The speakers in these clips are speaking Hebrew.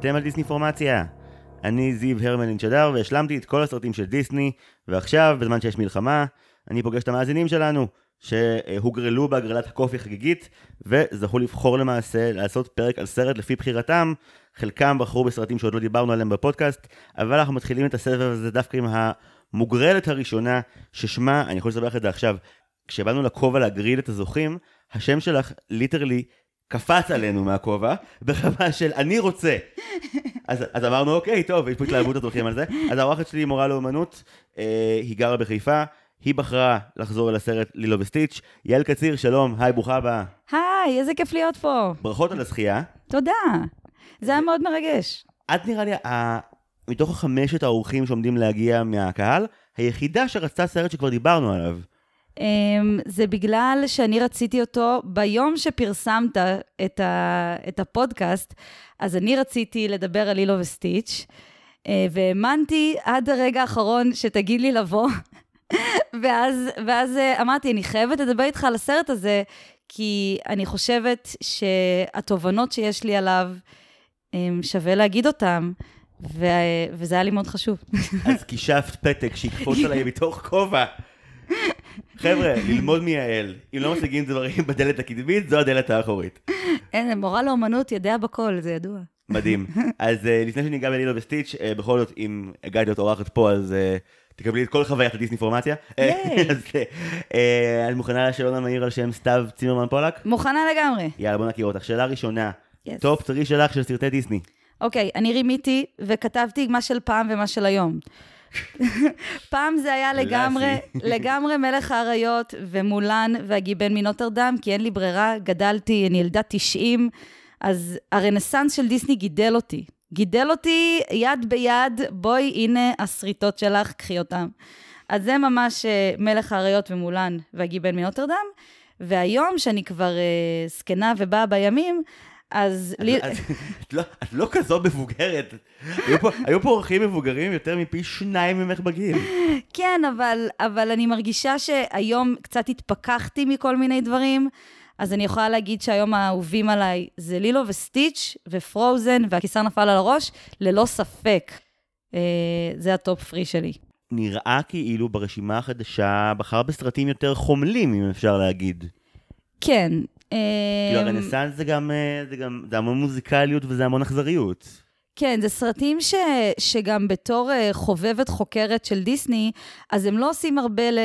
אתם על דיסני פורמציה. אני זיו הרמלין שדר והשלמתי את כל הסרטים של דיסני, ועכשיו, בזמן שיש מלחמה, אני פוגש את המאזינים שלנו, שהוגרלו בהגרלת הקופי החגיגית, וזכו לבחור למעשה לעשות פרק על סרט לפי בחירתם. חלקם בחרו בסרטים שעוד לא דיברנו עליהם בפודקאסט, אבל אנחנו מתחילים את הסבב הזה דווקא עם המוגרלת הראשונה, ששמה, אני יכול לספר לך את זה עכשיו, כשבאנו לכובע להגריל את הזוכים, השם שלך ליטרלי קפץ עלינו מהכובע, ברמה של אני רוצה. אז, אז אמרנו, אוקיי, טוב, יש פה התלהבות הדרכים על זה. אז האורחת שלי היא מורה לאומנות, אה, היא גרה בחיפה, היא בחרה לחזור אל הסרט לילו וסטיץ'. יעל קציר, שלום, היי, ברוכה הבאה. היי, איזה כיף להיות פה. ברכות על הזכייה. תודה. זה היה מאוד מרגש. את נראה לי, ה... מתוך החמשת האורחים שעומדים להגיע מהקהל, היחידה שרצתה סרט שכבר דיברנו עליו. Um, זה בגלל שאני רציתי אותו ביום שפרסמת את, ה, את הפודקאסט, אז אני רציתי לדבר על לילו וסטיץ', uh, והאמנתי עד הרגע האחרון שתגיד לי לבוא, ואז, ואז uh, אמרתי, אני חייבת לדבר איתך על הסרט הזה, כי אני חושבת שהתובנות שיש לי עליו, um, שווה להגיד אותן. ו- וזה היה לי מאוד חשוב. אז כישפת פתק שיקפוץ עליי מתוך כובע. חבר'ה, ללמוד מיעל. אם לא משיגים דברים בדלת הקדמית, זו הדלת האחורית. אין, מורה לאומנות יודע בכל, זה ידוע. מדהים. אז uh, לפני שניגע בלילו וסטיץ', uh, בכל זאת, אם הגעתי להיות אורחת פה, אז uh, תקבלי את כל חוויית הדיסנפורמציה. ייי. אז את מוכנה לשאלון המהיר על שם סתיו צימרמן פולק? מוכנה לגמרי. יאללה, בוא נכיר אותך. שאלה ראשונה. top three שלך של סרטי דיסני. אוקיי, אני רימיתי וכתבתי מה של פעם ומה של היום. פעם זה היה לגמרי, לגמרי מלך האריות ומולן והגיבן מנוטרדם, כי אין לי ברירה, גדלתי, אני ילדה 90, אז הרנסאנס של דיסני גידל אותי. גידל אותי יד ביד, בואי, הנה הסריטות שלך, קחי אותם. אז זה ממש אה, מלך האריות ומולן והגיבן מנוטרדם, והיום, שאני כבר אה, זקנה ובאה בימים, אז לי... את- לא- את לא כזו מבוגרת. היו פה- אורחים מבוגרים יותר מפי שניים ממך בגיל. כן, אבל, אני מרגישה שהיום קצת התפכחתי מכל מיני דברים, אז אני יכולה להגיד שהיום האהובים עליי זה לילו וסטיץ' ופרוזן, והכיסר נפל על הראש, ללא ספק. אה, זה ה top three שלי. נראה כאילו ברשימה החדשה בחר בסרטים יותר חומלים, אם אפשר להגיד. כן. כאילו הרנסאנס זה גם, אה, זה גם, זה המון מוזיקליות וזה המון אכזריות. כן, זה סרטים ש, שגם בתור אה, חובבת חוקרת של דיסני, אז הם לא עושים הרבה, ל,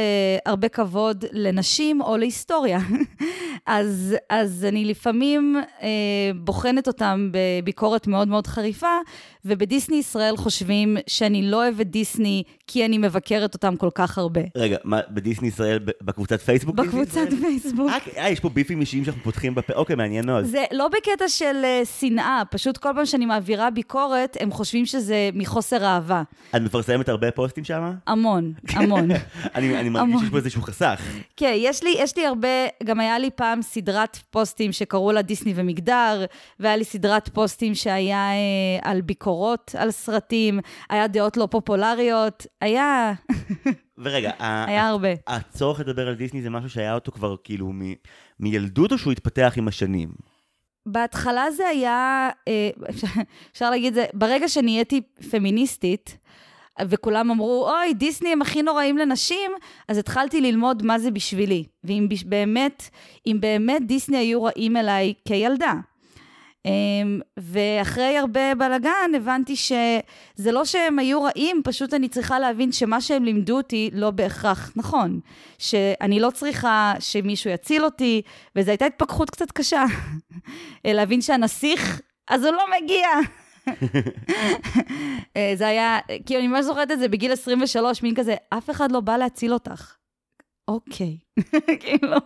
הרבה כבוד לנשים או להיסטוריה. אז, אז אני לפעמים אה, בוחנת אותם בביקורת מאוד מאוד חריפה, ובדיסני ישראל חושבים שאני לא אוהבת דיסני כי אני מבקרת אותם כל כך הרבה. רגע, מה, בדיסני ישראל, בקבוצת פייסבוק? בקבוצת? פייסבוק. אה, אה, יש פה ביפים אישיים שאנחנו פותחים בפה, אוקיי, מעניין מאוד. זה לא בקטע של אה, שנאה, פשוט כל פעם שאני מעבירה ביקורת, הם חושבים שזה מחוסר אהבה. את מפרסמת הרבה פוסטים שם? המון, המון. אני אני מרגיש. שיש פה איזשהו חסך. כן, יש לי, יש לי הרבה, גם היה לי פעם סדרת פוסטים שקראו לה דיסני ומגדר, והיה לי סדרת פוסטים שהיה אה, על ביקורות על סרטים, היה דעות לא פופולריות, היה, ורגע, היה הרבה. הצורך לדבר על דיסני זה משהו שהיה אותו כבר כאילו מ- מילדות או שהוא התפתח עם השנים? בהתחלה זה היה, אה, אפשר- להגיד זה, ברגע שנהייתי פמיניסטית, וכולם אמרו, אוי, דיסני הם הכי נוראים לנשים, אז התחלתי ללמוד מה זה בשבילי. ואם באמת, אם באמת דיסני היו רעים אליי כילדה. אמ, ואחרי הרבה בלאגן הבנתי שזה לא שהם היו רעים, פשוט אני צריכה להבין שמה שהם לימדו אותי לא בהכרח נכון. שאני לא צריכה שמישהו יציל אותי, וזו הייתה התפכחות קצת קשה. להבין שהנסיך, אז הוא לא מגיע. אה, זה היה, כאילו, אני ממש זוכרת את זה בגיל 23, מין כזה, אף אחד לא בא להציל אותך. אוקיי, כאילו,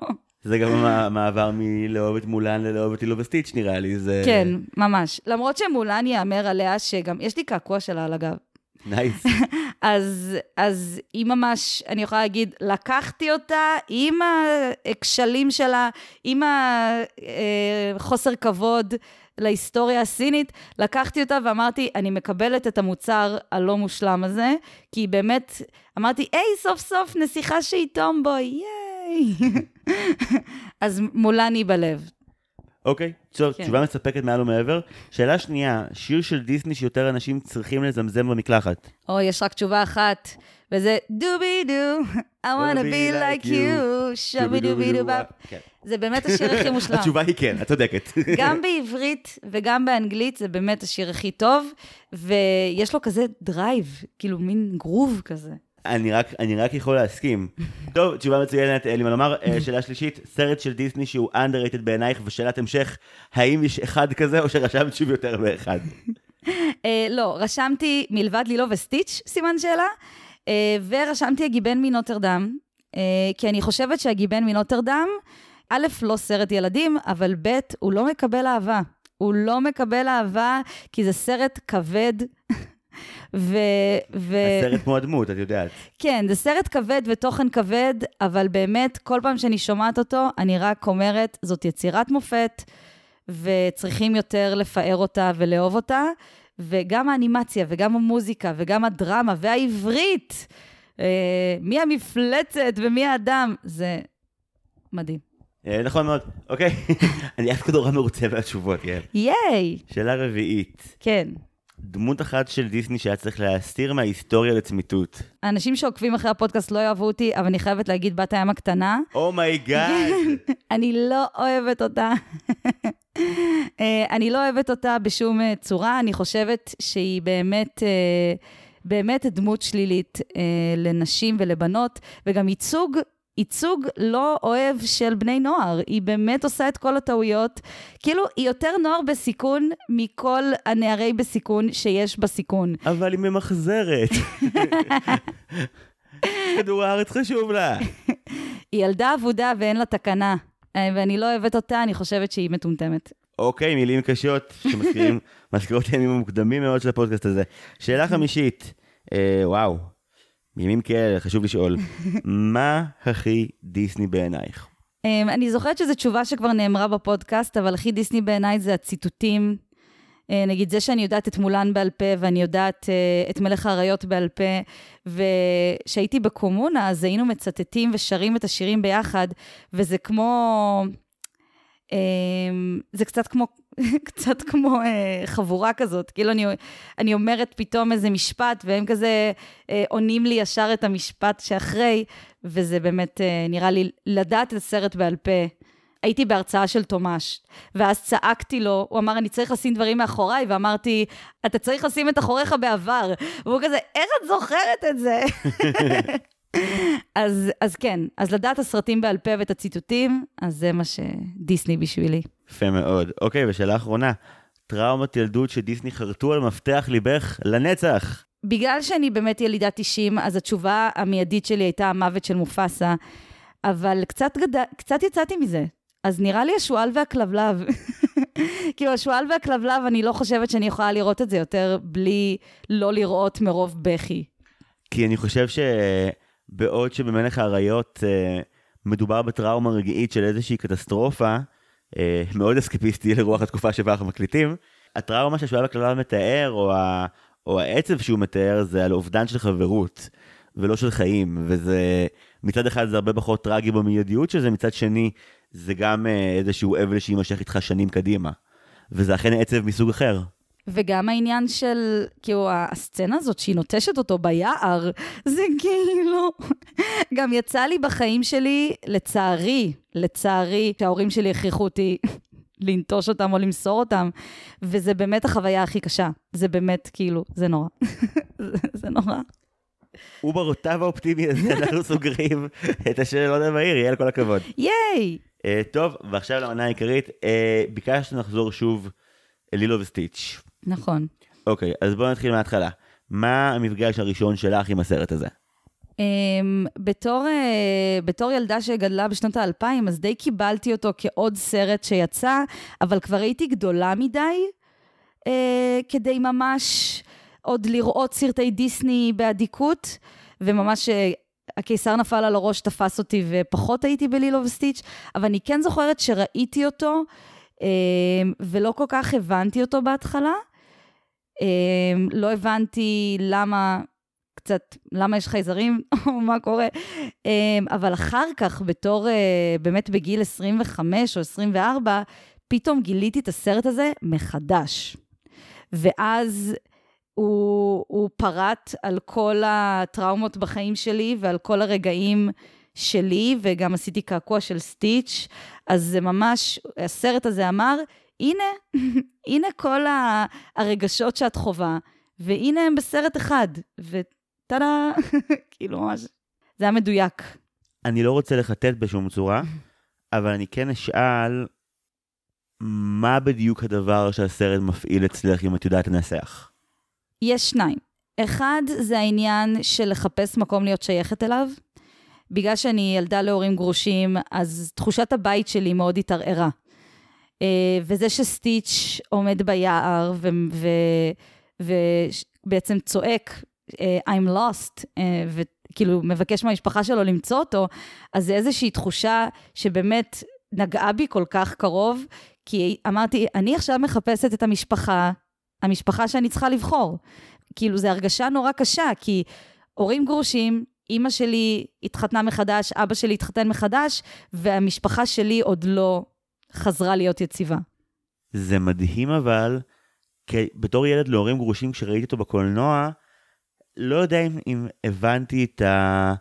זה גם המ- המעבר מלאהוב את מולן ללאהוב את אילו וסטיץ' נראה לי, זה... כן, ממש. למרות שמולן ייאמר עליה שגם, יש לי קעקוע שלה על הגב. נייס. אז, אז היא ממש, אני יכולה להגיד, לקחתי אותה עם הכשלים שלה, עם החוסר כבוד להיסטוריה הסינית, לקחתי אותה ואמרתי, אני מקבלת את המוצר הלא מושלם הזה, כי באמת, אמרתי, היי, סוף סוף נסיכה שהיא טומבוי, ייי. אז מולני בלב. אוקיי, טוב, כן. תשובה מספקת מעל ומעבר. שאלה שנייה, שיר של דיסני שיותר אנשים צריכים לזמזם במקלחת. או, יש רק תשובה אחת, וזה דובי דו, I wanna be like you, שובי דובי דו. כן. זה באמת השיר הכי מושלם. התשובה היא כן, את צודקת. גם בעברית וגם באנגלית זה באמת השיר הכי טוב, ויש לו כזה drive, כאילו מין גרוב כזה. אני רק, אני רק יכול להסכים. טוב, תשובה מצוינת, אין לי מה לומר. אה, שאלה שלישית, סרט של דיסני שהוא underrated בעינייך, ושאלת המשך, האם יש אחד כזה, או שרשמת שוב יותר מאחד? אה, לא, רשמתי מלבד לילו וסטיץ', סימן שאלה, אה, ורשמתי הגיבן מנוטרדם, אה, כי אני חושבת שהגיבן מנוטרדם, א', לא סרט ילדים, אבל ב', הוא לא מקבל אהבה. הוא לא מקבל אהבה, כי זה סרט כבד. ו... ו... הסרט כמו הדמות, את יודעת. כן, זה סרט כבד ותוכן כבד, אבל באמת, כל פעם שאני שומעת אותו, אני רק אומרת, זאת יצירת מופת, וצריכים יותר לפאר אותה ולאהוב אותה, וגם האנימציה, וגם המוזיקה, וגם הדרמה, והעברית, אה, מי המפלצת ומי האדם, זה מדהים. אה, נכון מאוד. אוקיי, אני אף אחד נורא מרוצה מהתשובות, כן. ייי! שאלה רביעית, כן. דמות אחת של דיסני שהיה צריך להסתיר מההיסטוריה לצמיתות. האנשים שעוקבים אחרי הפודקאסט לא יאהבו אותי, אבל אני חייבת להגיד בת הים הקטנה. oh my god! אני לא אוהבת אותה. אה, אני לא אוהבת אותה בשום אה, צורה, אני חושבת שהיא באמת, אה, באמת דמות שלילית אה, לנשים ולבנות, וגם ייצוג, ייצוג לא אוהב של בני נוער. היא באמת עושה את כל הטעויות. כאילו, היא יותר נוער בסיכון מכל הנערי בסיכון שיש בסיכון. אבל היא ממחזרת. כדור הארץ חשוב לה. היא ילדה אבודה ואין לה תקנה, אה, ואני לא אוהבת אותה, אני חושבת שהיא מטומטמת. אוקיי, מילים קשות שמזכירים, מזכירות את הימים המוקדמים מאוד של הפודקאסט הזה. שאלה חמישית, אה, וואו, בימים כאלה חשוב לשאול, מה הכי דיסני בעינייך? Um, אני זוכרת שזו תשובה שכבר נאמרה בפודקאסט, אבל הכי דיסני בעיניי זה הציטוטים. Uh, נגיד זה שאני יודעת את מולן בעל פה, ואני יודעת uh, את מלך האריות בעל פה, וכשהייתי בקומונה, אז היינו מצטטים ושרים את השירים ביחד, וזה כמו... Um, זה קצת כמו, קצת כמו uh, חבורה כזאת. כאילו, אני, אני אומרת פתאום איזה משפט, והם כזה uh, עונים לי ישר את המשפט שאחרי, וזה באמת אה, נראה לי לדעת את הסרט בעל פה. הייתי בהרצאה של תומש, ואז צעקתי לו, הוא אמר, אני צריך לשים דברים מאחוריי, ואמרתי, אתה צריך לשים את אחוריך בעבר. והוא כזה, איך את זוכרת את זה? אז, אז כן, אז לדעת הסרטים בעל פה ואת הציטוטים, אז זה מה שדיסני בשבילי. יפה מאוד. אוקיי, ושאלה אחרונה, טראומת ילדות שדיסני חרטו על מפתח ליבך לנצח. בגלל שאני באמת ילידת 90, אז התשובה המיידית שלי הייתה המוות של מופסה, אבל קצת, גד... קצת יצאתי מזה. אז נראה לי השועל והכלבלב. כאילו, השועל והכלבלב, אני לא חושבת שאני יכולה לראות את זה יותר בלי לא לראות מרוב בכי. כי אני חושב שבעוד שבמלך האריות אה, מדובר בטראומה רגעית של איזושהי קטסטרופה, אה, מאוד אסקפיסטי לרוח התקופה שבה אנחנו מקליטים, הטראומה שהשועל והכלבלב מתאר, או, ה... או העצב שהוא מתאר, זה על אובדן של חברות, ולא של חיים, וזה, מצד אחד זה הרבה פחות טרגי במיידיות של זה, מצד שני, זה גם אה, איזשהו אבל שיימשך איתך שנים קדימה. וזה אכן עצב מסוג אחר. וגם העניין של, כאילו, הסצנה הזאת שהיא נוטשת אותו ביער, זה כאילו... גם יצא לי בחיים שלי, לצערי, לצערי, שההורים שלי הכריחו אותי לנטוש אותם או למסור אותם, וזה באמת החוויה הכי קשה. זה באמת, כאילו, זה נורא. זה, זה נורא. וברוטב האופטימי הזה אנחנו סוגרים את השאלות המהיר, יהיה לכל הכבוד. ייי! Uh, טוב, ועכשיו למנה העיקרית, uh, ביקשת לחזור שוב אל לילו וסטיץ'. נכון. אוקיי, אז בואו נתחיל מההתחלה. מה המפגש הראשון שלך עם הסרט הזה? Um, בתור, uh, בתור ילדה שגדלה בשנות האלפיים, אז די קיבלתי אותו כעוד סרט שיצא, אבל כבר הייתי גדולה מדי uh, כדי ממש עוד לראות סרטי דיסני באדיקות, וממש uh, הקיסר נפל על הראש, תפס אותי, ופחות הייתי בלילו וסטיץ', אבל אני כן זוכרת שראיתי אותו, uh, ולא כל כך הבנתי אותו בהתחלה. Uh, לא הבנתי למה... קצת, למה יש חייזרים, או מה קורה. אבל אחר כך, בתור, באמת בגיל 25 או 24, פתאום גיליתי את הסרט הזה מחדש. ואז הוא, הוא פרט על כל הטראומות בחיים שלי ועל כל הרגעים שלי, וגם עשיתי קעקוע של סטיץ', אז זה ממש, הסרט הזה אמר, הנה, הנה כל הרגשות שאת חווה, והנה הם בסרט אחד, וטאדה, כאילו ממש, זה היה מדויק. אני לא רוצה לחטט בשום צורה, אבל אני כן אשאל, מה בדיוק הדבר שהסרט מפעיל אצלך אם את יודעת לנסח? יש שניים. אחד, זה העניין של לחפש מקום להיות שייכת אליו. בגלל שאני ילדה להורים גרושים, אז תחושת הבית שלי מאוד התערערה. Uh, וזה שסטיץ' עומד ביער ובעצם צועק, uh, I'm lost, uh, וכאילו מבקש מהמשפחה שלו למצוא אותו, אז זה איזושהי תחושה שבאמת נגעה בי כל כך קרוב, כי אמרתי, אני עכשיו מחפשת את המשפחה, המשפחה שאני צריכה לבחור. כאילו, זו הרגשה נורא קשה, כי הורים גרושים, אימא שלי התחתנה מחדש, אבא שלי התחתן מחדש, והמשפחה שלי עוד לא חזרה להיות יציבה. זה מדהים אבל, כי בתור ילד להורים גרושים, כשראיתי אותו בקולנוע, לא יודע אם, אם הבנתי את, ה,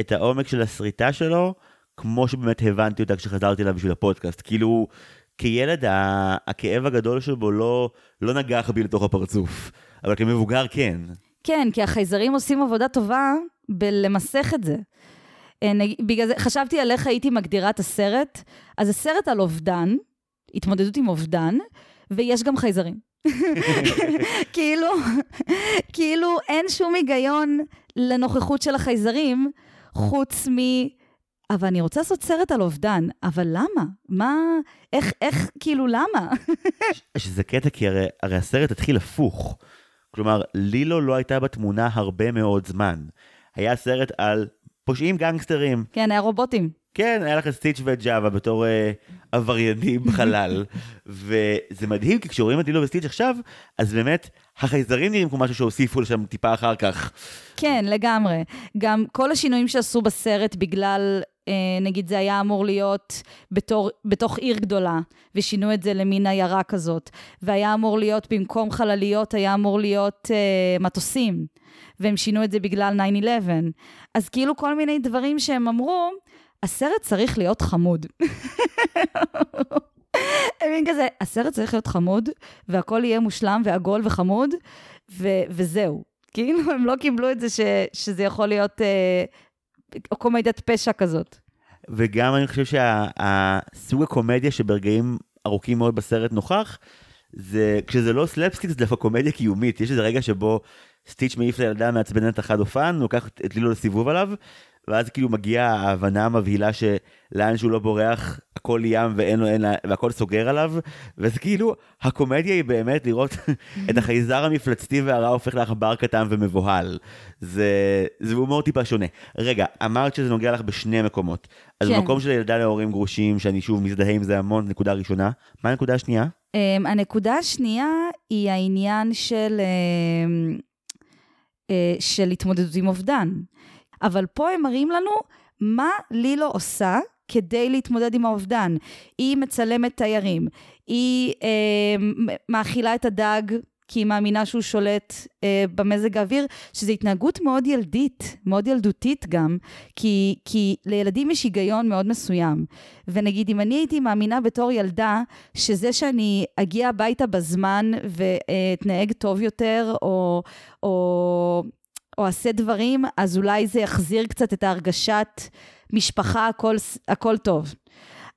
את העומק של הסריטה שלו, כמו שבאמת הבנתי אותה כשחזרתי אליו בשביל הפודקאסט. כאילו, כילד, ה, הכאב הגדול שבו לא, לא נגח בי לתוך הפרצוף, אבל כמבוגר כן. כן, כי החייזרים עושים עבודה טובה בלמסך את זה. אה, בגלל זה, חשבתי על איך הייתי מגדירה את הסרט. אז הסרט על אובדן, התמודדות עם אובדן, ויש גם חייזרים. כאילו, כאילו אין שום היגיון לנוכחות של החייזרים, חוץ מ... אבל אני רוצה לעשות סרט על אובדן, אבל למה? מה, איך, איך, כאילו, למה? שזה קטע, כי הרי, הרי הסרט התחיל הפוך. כלומר, לילו לא הייתה בתמונה הרבה מאוד זמן. היה סרט על פושעים גנגסטרים. כן, היה רובוטים. כן, היה לך סטיץ' וג'אווה בתור אה, עבריינים בחלל. וזה מדהים, כי כשרואים את לילו וסטיץ' עכשיו, אז באמת, החייזרים נראים כמו משהו שהוסיפו לשם טיפה אחר כך. כן, לגמרי. גם כל השינויים שעשו בסרט בגלל אה, נגיד זה היה אמור להיות בתור, בתוך עיר גדולה, ושינו את זה למין עיירה כזאת. והיה אמור להיות, במקום חלליות, היה אמור להיות אה, מטוסים. והם שינו את זה בגלל 9-11. אז כאילו כל מיני דברים שהם אמרו, הסרט צריך להיות חמוד. הם כזה, הסרט צריך להיות חמוד, והכל יהיה מושלם ועגול וחמוד, ו- וזהו. כאילו, הם לא קיבלו את זה ש- שזה יכול להיות אה, קומדיית פשע כזאת. וגם אני חושב שהסוג הקומדיה שברגעים ארוכים מאוד בסרט נוכח, זה כשזה לא סלפסטיק זה דווקא קומדיה קיומית, יש איזה רגע שבו סטיץ' מעיף לילדה מעצבנת אחת אופן, הוא לוקח את לילו לסיבוב עליו, ואז כאילו מגיעה ההבנה המבהילה שלאן שהוא לא בורח, הכל ים ואין לו, אין, והכל סוגר עליו, וזה כאילו, הקומדיה היא באמת לראות את החייזר המפלצתי והרע הופך לעכבר קטן ומבוהל. זה, זה הומור טיפה שונה. רגע, אמרת שזה נוגע לך בשני מקומות. אז כן. במקום של ילדה להורים גרושים, שאני שוב מזדהה עם זה המון, נקודה ראשונה. מה הנקודה השנייה? Um, הנקודה השנייה היא העניין של, uh, של התמודדות עם אובדן. אבל פה הם מראים לנו מה לילו עושה כדי להתמודד עם האובדן. היא מצלמת תיירים, היא אה, מאכילה את הדג כי היא מאמינה שהוא שולט אה, במזג האוויר, שזו התנהגות מאוד ילדית, מאוד ילדותית גם, כי, כי לילדים יש היגיון מאוד מסוים. ונגיד, אם אני הייתי מאמינה בתור ילדה, שזה שאני אגיע הביתה בזמן ואתנהג טוב יותר, או, או או אעשה דברים, אז אולי זה יחזיר קצת את ההרגשת משפחה, הכל, הכל טוב.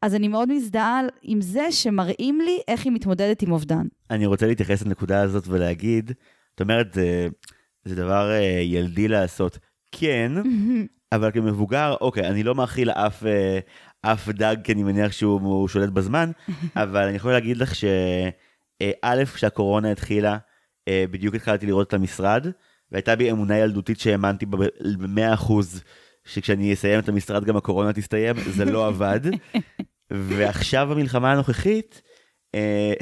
אז אני מאוד מזדהה עם זה שמראים לי איך היא מתמודדת עם אובדן. אני רוצה להתייחס לנקודה הזאת ולהגיד, זאת אומרת, זה, זה דבר uh, ילדי לעשות. כן, אבל כמבוגר, אוקיי, אני לא מאכיל אף, uh, אף דג, כי אני מניח שהוא שולט בזמן, אבל אני יכול להגיד לך שא', uh, כשהקורונה התחילה, בדיוק התחלתי לראות את המשרד, והייתה בי אמונה ילדותית שהאמנתי בה במאה אחוז, שכשאני אסיים את המשרד גם הקורונה תסתיים, זה לא עבד. ועכשיו במלחמה הנוכחית, אה,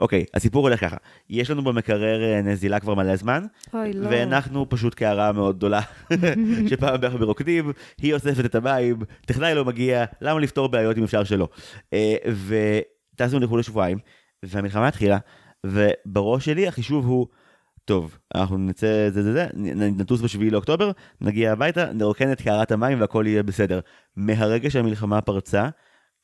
אוקיי, הסיפור הולך ככה, יש לנו במקרר אה, נזילה כבר מלא זמן, אוי, לא. ואנחנו פשוט קערה מאוד גדולה, שפעם בערך ברוקדים, היא אוספת את המים, טכנאי לא מגיע, למה לפתור בעיות אם אפשר שלא? אה, טסנו לחו"ל לשבועיים, והמלחמה התחילה, ובראש שלי החישוב הוא, טוב, אנחנו נצא זה זה זה, נטוס בשביעי לאוקטובר, נגיע הביתה, נרוקן את קערת המים והכל יהיה בסדר. מהרגע שהמלחמה פרצה,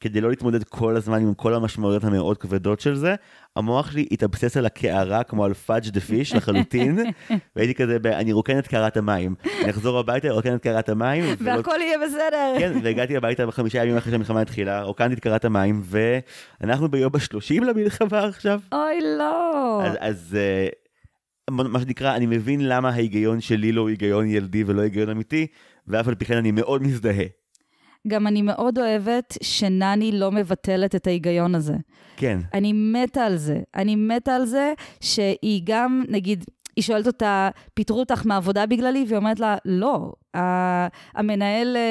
כדי לא להתמודד כל הזמן עם כל המשמעויות המאוד כבדות של זה, המוח שלי התאבסס על הקערה כמו על פאג' דה פיש לחלוטין, והייתי כזה, ב- אני רוקן את קערת המים, אני אחזור הביתה, ארוקן את קערת המים, ולא- והכל יהיה בסדר. כן, והגעתי הביתה בחמישה ימים אחרי שהמלחמה התחילה, רוקנתי את קערת המים, ואנחנו ביום ה-30 למלחמה עכשיו. אוי, לא. אז, אז אה, מה שנקרא, אני מבין למה ההיגיון שלי לא הוא היגיון ילדי ולא היגיון אמיתי, ואף על פי כן אני מאוד מזדהה. גם אני מאוד אוהבת שנני לא מבטלת את ההיגיון הזה. כן, אני מתה על זה. אני מתה על זה שהיא גם, נגיד, היא שואלת אותה, פיטרו אותך מהעבודה בגללי? והיא אומרת לה, לא. המנהל, אה,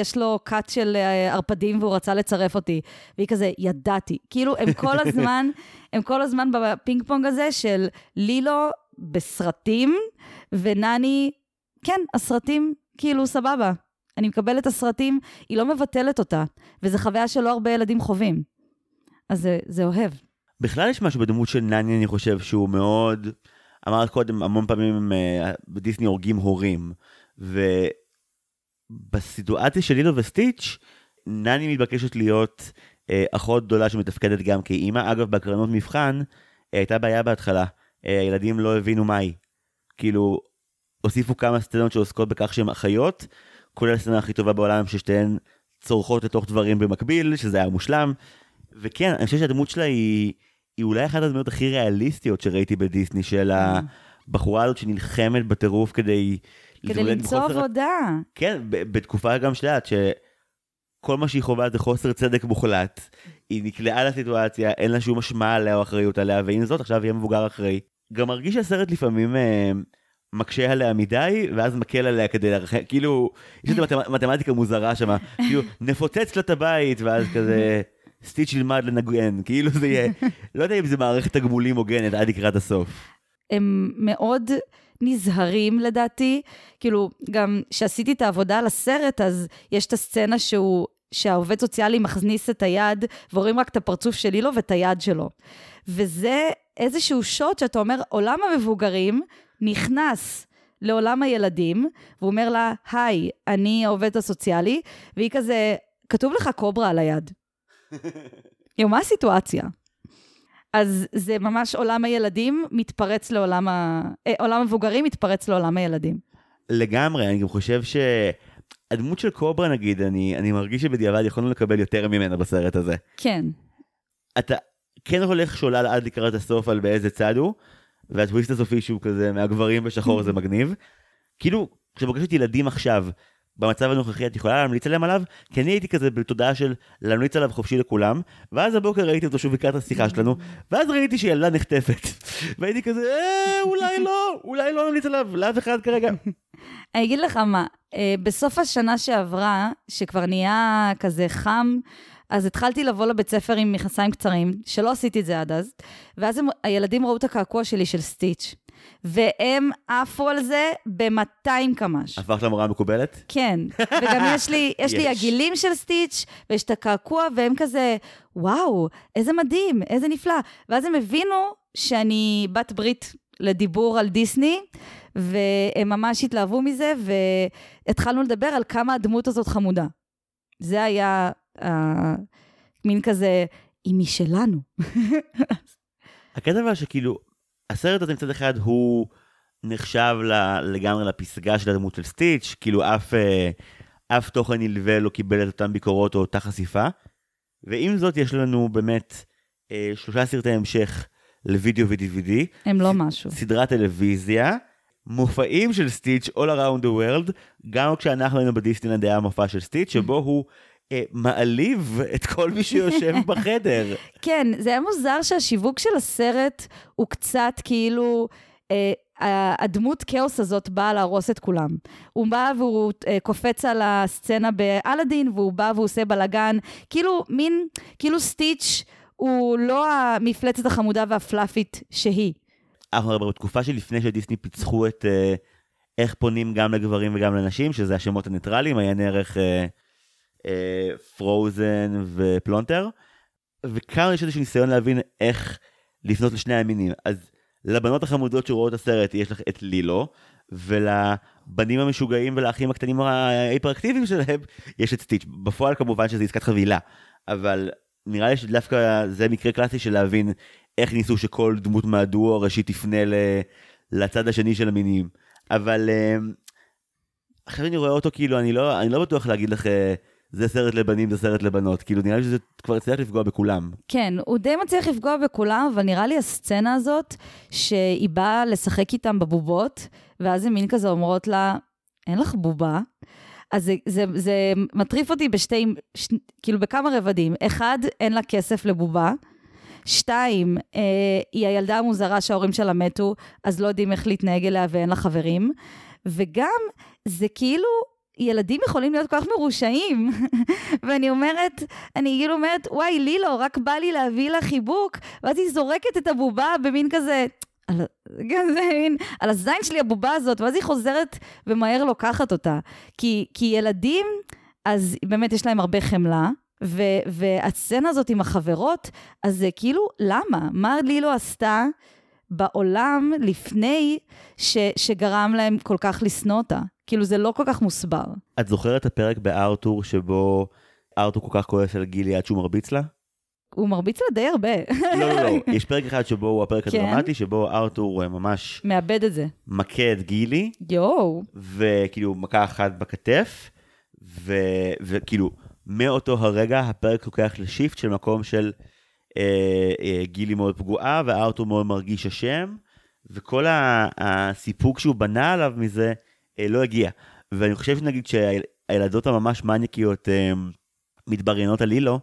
יש לו כת של אה, ערפדים והוא רצה לצרף אותי. והיא כזה, ידעתי. כאילו, הם כל הזמן, הם כל הזמן בפינג פונג הזה של לילו בסרטים, ונני, כן, הסרטים, כאילו, סבבה. אני מקבלת את הסרטים, היא לא מבטלת אותה, וזו חוויה שלא הרבה ילדים חווים. אז זה, זה אוהב. בכלל יש משהו בדמות של נני, אני חושב, שהוא מאוד... אמרת קודם, המון פעמים אה, בדיסני הורגים הורים, ובסיטואציה של לילו וסטיץ', נני מתבקשת להיות אה, אחות גדולה שמתפקדת גם כאימא. אגב, בהקרנות מבחן, אה, הייתה בעיה בהתחלה, הילדים לא הבינו מהי. כאילו, הוסיפו כמה סצנות שעוסקות בכך שהן אחיות, כולל הסצנה הכי טובה בעולם, ששתיהן צורכות לתוך דברים במקביל, שזה היה מושלם. וכן, אני חושב שהדמות שלה היא, היא אולי אחת הדמויות הכי ריאליסטיות שראיתי בדיסני, של הבחורה הזאת שנלחמת בטירוף כדי... כדי למצוא חוסר- עבודה. כן, בתקופה גם שאת יודעת, שכל מה שהיא חווה זה חוסר צדק מוחלט. היא נקלעה לסיטואציה, אין לה שום אשמה עליה או אחריות עליה, ועם זאת עכשיו היא מבוגר אחרי. גם מרגיש שהסרט לפעמים אה, מקשה עליה מדי, ואז מקל עליה כדי להרחק, כאילו, יש איזו מתמ- מתמטיקה מוזרה שם, כאילו, נפוצץ לה את הבית, ואז כזה, סטיץ' ילמד לנגן, כאילו זה יהיה, לא יודע אם זה מערכת תגמולים הוגנת עד לקראת הסוף. הם מאוד נזהרים לדעתי. כאילו, גם כשעשיתי את העבודה על הסרט, אז יש את הסצנה שהוא, שהעובד סוציאלי מכניס את היד, ורואים רק את הפרצוף של לילו ואת היד שלו. וזה איזשהו שוט שאתה אומר, עולם המבוגרים נכנס לעולם הילדים, והוא אומר לה, היי, אני העובד הסוציאלי, והיא כזה, כתוב לך קוברה על היד. כאילו, מה הסיטואציה? אז זה ממש עולם הילדים מתפרץ לעולם ה... אה, עולם המבוגרים מתפרץ לעולם הילדים. לגמרי, אני גם חושב שהדמות של קוברה נגיד, אני, אני מרגיש שבדיעבד יכולנו לקבל יותר ממנה בסרט הזה. כן. אתה כן הולך שולל עד לקראת הסוף על באיזה צד הוא, והטוויסט הסופי שהוא כזה מהגברים בשחור זה מגניב. כאילו, כשפוגשת ילדים עכשיו, במצב הנוכחי את יכולה להמליץ עליהם עליו? כי אני הייתי כזה בתודעה של להמליץ עליו חופשי לכולם, ואז הבוקר ראיתי אותו שוב לקראת השיחה שלנו, ואז ראיתי שילדה נחטפת. והייתי כזה, אה, אולי לא, אולי לא נמליץ עליו לאף אחד כרגע. אני אגיד לך מה, אה, בסוף השנה שעברה, שכבר נהיה כזה חם, אז התחלתי לבוא לבית ספר עם מכנסיים קצרים, שלא עשיתי את זה עד אז, ואז הם, הילדים ראו את הקעקוע שלי של סטיץ', והם עפו על זה ב-200 קמ"ש. הפכת למורה מקובלת? כן, וגם יש לי, יש לי יש. עגילים של סטיץ', ויש את הקעקוע, והם כזה, וואו, איזה מדהים, איזה נפלא. ואז הם הבינו שאני בת ברית לדיבור על דיסני, והם ממש התלהבו מזה, והתחלנו לדבר על כמה הדמות הזאת חמודה. זה היה מין כזה, היא משלנו. הקטע אבל שכאילו, הסרט הזה מצד אחד הוא נחשב לגמרי לפסגה של הדמות של סטיץ', כאילו אף, אה, אף תוכן נלווה לא קיבל את אותן ביקורות או אותה חשיפה, ועם זאת יש לנו באמת אה, שלושה סרטי המשך לוידאו ו-DVD, הם לא משהו. סדרת טלוויזיה, מופעים של סטיץ' all around the world, גם כשאנחנו היינו בדיסנילנד היה מופע של סטיץ', שבו הוא מעליב את כל מי שיושב בחדר. כן, זה היה מוזר שהשיווק של הסרט הוא קצת כאילו... אה, הדמות כאוס הזאת באה להרוס את כולם. הוא בא והוא אה, קופץ על הסצנה באלאדין, והוא בא והוא עושה בלאגן. כאילו, מין, כאילו סטיץ' הוא לא המפלצת החמודה והפלאפית שהיא. אנחנו בתקופה שלפני שדיסני פיצחו את אה, איך פונים גם לגברים וגם לנשים, שזה השמות הניטרליים, עיין ערך אה, אה, פרוזן ופלונטר. וכאן יש איזשהו ניסיון להבין איך לפנות לשני המינים. אז לבנות החמודות שרואות את הסרט יש לך את לילו, ולבנים המשוגעים ולאחים הקטנים ההיפראקטיביים שלהם יש את סטיץ'. בפועל כמובן שזה עסקת חבילה, אבל נראה לי שדווקא זה מקרה קלאסי של להבין איך ניסו שכל דמות מהדואו הראשי תפנה ל... לצד השני של המינים. אבל אה, אחרי שאני רואה אותו כאילו אני לא, אני לא בטוח להגיד לך אה, זה סרט לבנים זה סרט לבנות כאילו נראה לי שזה כבר הצליח לפגוע בכולם. כן, הוא די מצליח לפגוע בכולם, אבל נראה לי הסצנה הזאת, שהיא באה לשחק איתם בבובות, ואז הן מין כזה אומרות לה, אין לך בובה. אז זה, זה, זה מטריף אותי בשתי, ש, כאילו בכמה רבדים. אחד, אין לה כסף לבובה. שתיים, אה, היא הילדה המוזרה שההורים שלה מתו, אז לא יודעים איך להתנהג אליה ואין לה חברים. וגם, זה כאילו, ילדים יכולים להיות כל כך מרושעים. ואני אומרת, אני כאילו אומרת, וואי, לילו, רק בא לי להביא לה חיבוק, ואז היא זורקת את הבובה במין כזה... על, כזה מין, על הזין שלי הבובה הזאת, ואז היא חוזרת ומהר לוקחת אותה. כי, כי ילדים, אז באמת יש להם הרבה חמלה, ו, והסצנה הזאת עם החברות, אז זה כאילו, למה? מה לילו עשתה בעולם לפני ש, שגרם להם כל כך לשנוא אותה? כאילו, זה לא כל כך מוסבר. את זוכרת את הפרק בארתור שבו ארתור כל כך כועס על גילי עד שהוא מרביץ לה? הוא מרביץ לה די הרבה. לא, לא, לא. יש פרק אחד שבו הוא הפרק כן. הדרמטי, שבו ארתור אה, ממש מאבד את זה. מכה את גילי, יואו. וכאילו מכה אחת בכתף, ו- וכאילו מאותו הרגע הפרק לוקח לשיפט של מקום של אה, אה, גילי מאוד פגועה וארתור מאוד מרגיש אשם, וכל הסיפוק שהוא בנה עליו מזה לא הגיע. ואני חושב שנגיד שהילדות הממש מניאקיות אה, מתבריינות על לילו,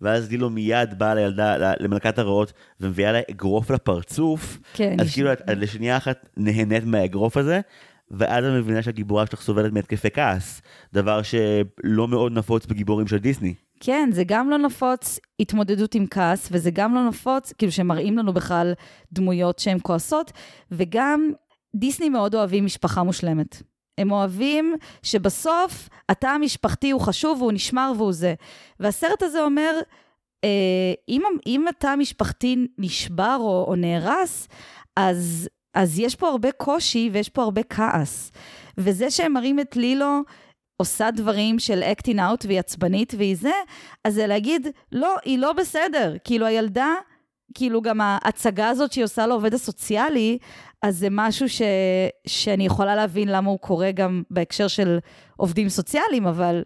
ואז לילו מיד באה לילדה, למלכת הרעות, ומביאה לה אגרוף לפרצוף, כן. אז כאילו את לשנייה אחת נהנית מהאגרוף הזה, ואז את מבינה שהגיבורה שלך סובלת מהתקפי כעס, דבר שלא מאוד נפוץ בגיבורים של דיסני. כן, זה גם לא נפוץ התמודדות עם כעס, וזה גם לא נפוץ, כאילו שמראים לנו בכלל דמויות שהן כועסות, וגם דיסני מאוד אוהבים משפחה מושלמת. הם אוהבים שבסוף התא המשפחתי הוא חשוב והוא נשמר והוא זה. והסרט הזה אומר, אה, אם, אם התא המשפחתי נשבר או, או נהרס, אז, אז יש פה הרבה קושי ויש פה הרבה כעס. וזה שהם מראים את לילו עושה דברים של אקטין אאוט והיא עצבנית והיא זה, אז זה להגיד, לא, היא לא בסדר. כאילו הילדה, כאילו גם ההצגה הזאת שהיא עושה לעובד הסוציאלי, אז זה משהו ש, שאני יכולה להבין למה הוא קורה גם בהקשר של עובדים סוציאליים, אבל,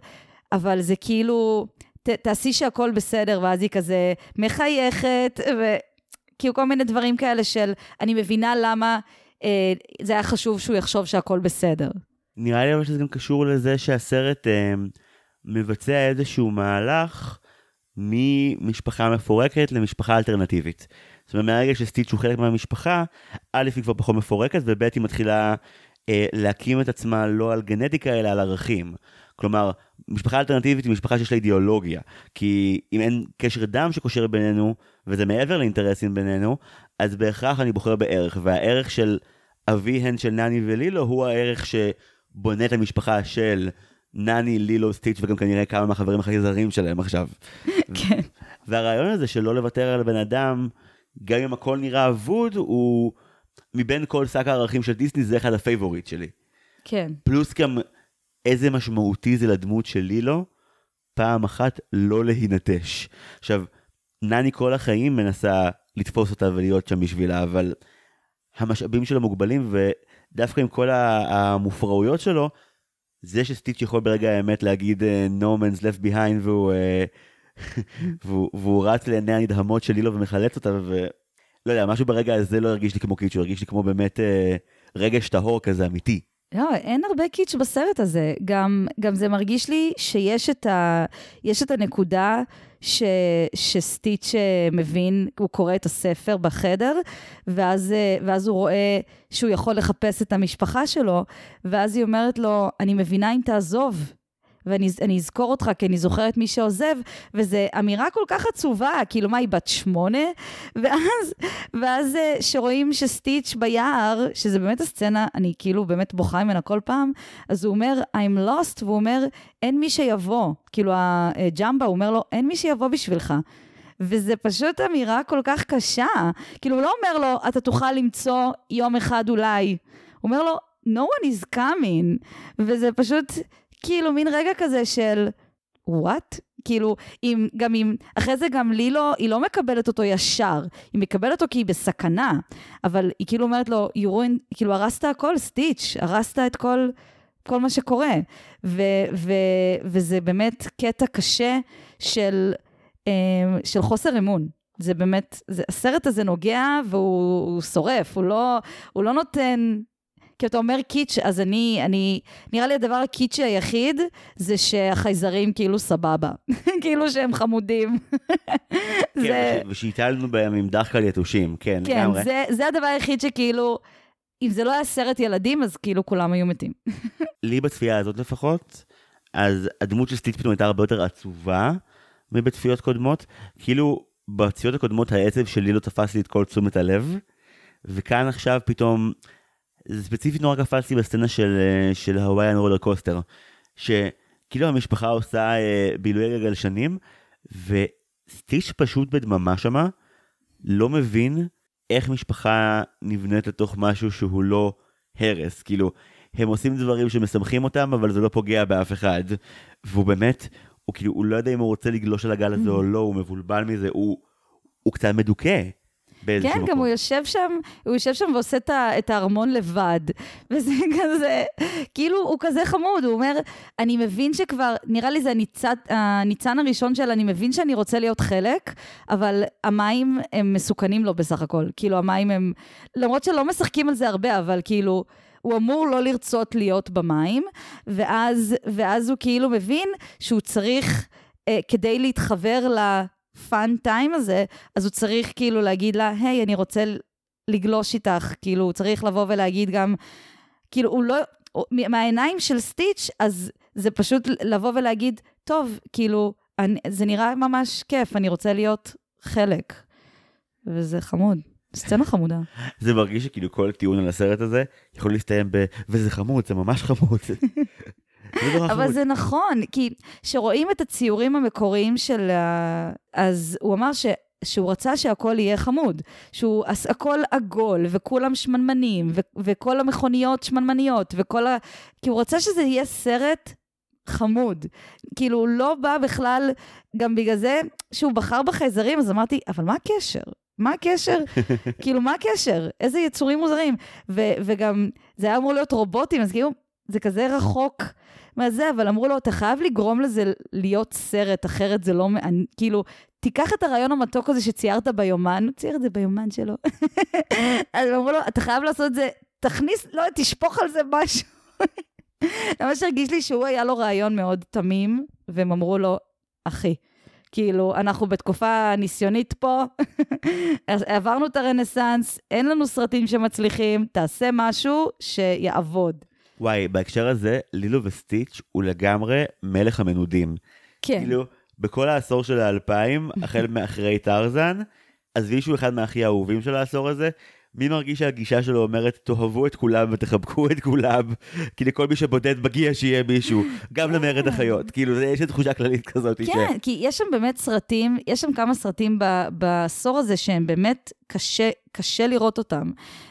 אבל זה כאילו, ת, תעשי שהכל בסדר, ואז היא כזה מחייכת, וכאילו כל מיני דברים כאלה של, אני מבינה למה אה, זה היה חשוב שהוא יחשוב שהכל בסדר. נראה לי שזה גם קשור לזה שהסרט אה, מבצע איזשהו מהלך ממשפחה מפורקת למשפחה אלטרנטיבית. זאת אומרת, מהרגע שסטיץ' הוא חלק מהמשפחה, א' היא כבר פחות מפורקת, וב' היא מתחילה אה, להקים את עצמה לא על גנטיקה, אלא על ערכים. כלומר, משפחה אלטרנטיבית היא משפחה שיש לה אידיאולוגיה. כי אם אין קשר דם שקושר בינינו, וזה מעבר לאינטרסים בינינו, אז בהכרח אני בוחר בערך. והערך של אביהן של נני ולילו הוא הערך שבונה את המשפחה של נני, לילו, סטיץ' וגם כנראה כמה מהחברים הכי זרים שלהם עכשיו. כן. והרעיון הזה של לא לוותר על בן אדם, גם אם הכל נראה אבוד, הוא מבין כל שק הערכים של דיסני זה אחד ה favorite שלי. כן. פלוס גם איזה משמעותי זה לדמות של לילו, פעם אחת לא להינטש. עכשיו, נני כל החיים מנסה לתפוס אותה ולהיות שם בשבילה, אבל המשאבים שלו מוגבלים, ודווקא עם כל המופרעויות שלו, זה שסטיץ' יכול ברגע האמת להגיד אה, no man's left behind והוא, אה, והוא, והוא רץ לעיני הנדהמות של לילו ומחלץ אותה, ולא יודע, משהו ברגע הזה לא הרגיש לי כמו קיץ', הוא הרגיש לי כמו באמת אה, רגש טהור כזה אמיתי. לא, אין הרבה קיץ' בסרט הזה. גם, גם זה מרגיש לי שיש את, ה, יש את הנקודה ש, שסטיץ' אה, מבין, הוא קורא את הספר בחדר, ואז, אה, ואז הוא רואה שהוא יכול לחפש את המשפחה שלו, ואז היא אומרת לו, אני מבינה אם תעזוב. ואני אני אזכור אותך כי אני זוכרת מי שעוזב, וזו אמירה כל כך עצובה, כאילו מה, היא בת שמונה? ואז, ואז אה, שרואים שסטיץ' ביער, שזה באמת הסצנה, אני כאילו באמת בוכה ממנה כל פעם, אז הוא אומר, I'm lost, והוא אומר, אין מי שיבוא. כאילו, הג'מבה, הוא אומר לו, אין מי שיבוא בשבילך. וזה פשוט אמירה כל כך קשה. כאילו, הוא לא אומר לו, אתה תוכל למצוא יום אחד אולי. הוא אומר לו, no one is coming. וזה פשוט, כאילו, מין רגע כזה של, what? כאילו, אם, גם אם, אחרי זה גם לי לא, היא לא מקבלת אותו ישר, היא מקבלת אותו כי היא בסכנה, אבל היא כאילו אומרת לו, ruined, כאילו, הרסת הכל, סטיץ', הרסת את כל, כל מה שקורה. ו, ו, וזה באמת קטע קשה של, אה, של חוסר אמון. זה באמת, זה, הסרט הזה נוגע והוא שורף, הוא לא, הוא לא נותן כי אתה אומר קיץ', אז אני, אני, נראה לי הדבר הקיצ'י היחיד זה שהחייזרים כאילו סבבה. כאילו שהם חמודים. כן, זה... ושהטלנו בהם עם דחקל יתושים, כן, כן, לגמרי. כן, זה, זה הדבר היחיד שכאילו, אם זה לא היה סרט ילדים, אז כאילו כולם היו מתים. לי בצפייה הזאת לפחות, אז הדמות של סטיץ' פתאום הייתה הרבה יותר עצובה מבצפיות קודמות. כאילו, בצפיות הקודמות העצב שלי לא תפס לי את כל תשומת הלב, וכאן עכשיו פתאום... זה ספציפית נורא קפצתי בסצנה של, אה, של הוויאן רולר קוסטר, שכאילו המשפחה עושה אה, בילויי גלשנים, וסטיץ' פשוט בדממה שמה, לא מבין איך משפחה נבנית לתוך משהו שהוא לא הרס, כאילו, הם עושים דברים שמשמחים אותם, אבל זה לא פוגע באף אחד. והוא באמת, הוא כאילו, הוא לא יודע אם הוא רוצה לגלוש על הגל הזה או לא, הוא מבולבל מזה, הוא, הוא קצת מדוכא. באיזשהו כן, מקום. גם הוא יושב שם, הוא יושב שם ועושה את הארמון לבד. וזה כזה, כאילו, הוא כזה חמוד, הוא אומר, אני מבין שכבר, נראה לי זה הניצת, הניצן הראשון של אני מבין שאני רוצה להיות חלק, אבל המים הם מסוכנים לו בסך הכל. כאילו, המים הם, למרות שלא משחקים על זה הרבה, אבל כאילו... הוא אמור לא לרצות להיות במים, ואז, ואז הוא כאילו מבין שהוא צריך, אה, כדי להתחבר ל... fun time הזה, אז הוא צריך כאילו להגיד לה, היי, אני רוצה לגלוש איתך, כאילו, הוא צריך לבוא ולהגיד גם, כאילו, הוא לא, מהעיניים של סטיץ', אז זה פשוט לבוא ולהגיד, טוב, כאילו, אני, זה נראה ממש כיף, אני רוצה להיות חלק. וזה חמוד. סצנה חמודה. זה מרגיש שכאילו כל טיעון על הסרט הזה יכול להסתיים ב... וזה חמוד, זה ממש חמוד. אבל זה נכון, כי כשרואים את הציורים המקוריים של... אז הוא אמר ש... שהוא רצה שהכל יהיה חמוד, שהוא הכל עגול, וכולם שמנמנים, ו- וכל המכוניות שמנמניות, וכל ה... כי הוא רצה שזה יהיה סרט חמוד. כאילו, הוא לא בא בכלל, גם בגלל זה שהוא בחר בחייזרים, אז אמרתי, אבל מה הקשר? מה הקשר? כאילו, מה הקשר? איזה יצורים מוזרים. ו- וגם, זה היה אמור להיות רובוטים, אז כאילו, זה כזה רחוק מהזה, אבל אמרו לו, אתה חייב לגרום לזה להיות סרט, אחרת זה לא... כאילו, תיקח את הרעיון המתוק הזה שציירת ביומן, הוא צייר את זה ביומן שלו. אז אמרו לו, אתה חייב לעשות את זה, תכניס, לא, תשפוך על זה משהו. ממש הרגיש לי שהוא היה לו רעיון מאוד תמים, והם אמרו לו, אחי, כאילו, אנחנו בתקופה ניסיונית פה, עברנו את הרנסאנס, אין לנו סרטים שמצליחים, תעשה משהו שיעבוד. וואי, בהקשר הזה, לילו וסטיץ' הוא לגמרי מלך המנודים. כן. כאילו, בכל העשור של האלפיים, החל מאחרי טרזן, עזבי שהוא אחד מהכי האהובים של העשור הזה, מי מרגיש שהגישה שלו אומרת, תאהבו את כולם ותחבקו את כולם, כי לכל מי שבודד מגיע שיהיה מישהו, גם למרד החיות, כאילו, יש תחושה כללית כזאת. כן, כי יש שם באמת סרטים, יש שם כמה סרטים בעשור הזה שהם באמת קשה, קשה לראות אותם.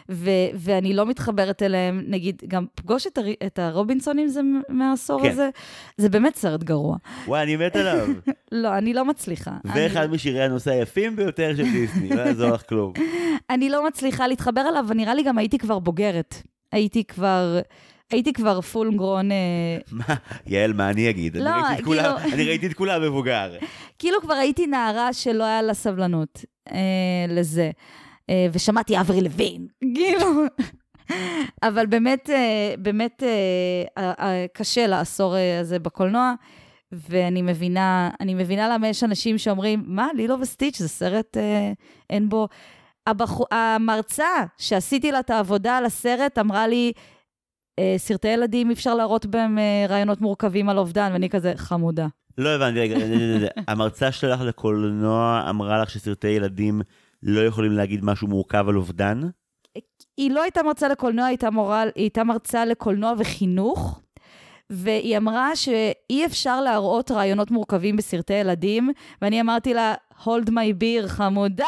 ו- ואני לא מתחברת אליהם, נגיד, גם פגוש את, הר- את הרובינסונים זה מהעשור כן. הזה, זה באמת סרט גרוע. וואי, אני מת עליו. לא, אני לא מצליחה. ואחד אני... משירי הנושא היפים ביותר של דיסני, לא יעזור לך כלום. אני לא מצליחה להתחבר אליו, ונראה לי גם הייתי כבר בוגרת. הייתי כבר... הייתי כבר פול גרון... אה, מה? יעל, מה אני אגיד? לא, אני ראיתי כאילו... אני ראיתי את כולם מבוגר. כאילו כבר הייתי נערה שלא היה לה סבלנות אה, לזה. אה, ושמעתי אברי לוין, כאילו. אבל באמת, אה, באמת אה, קשה לעשור הזה בקולנוע, ואני מבינה, אני מבינה למה יש אנשים שאומרים, מה, לילו וסטיץ' זה סרט, אין בו... הבח... המרצה שעשיתי לה את העבודה על הסרט אמרה לי, סרטי ילדים, אפשר להראות בהם רעיונות מורכבים על אובדן, ואני כזה, חמודה. לא הבנתי, רגע, המרצה שלך לקולנוע אמרה לך שסרטי ילדים לא יכולים להגיד משהו מורכב על אובדן? היא לא הייתה מרצה לקולנוע, היא הייתה, מורה, היא הייתה מרצה לקולנוע וחינוך, והיא אמרה שאי אפשר להראות רעיונות מורכבים בסרטי ילדים, ואני אמרתי לה, hold my beer, חמודה.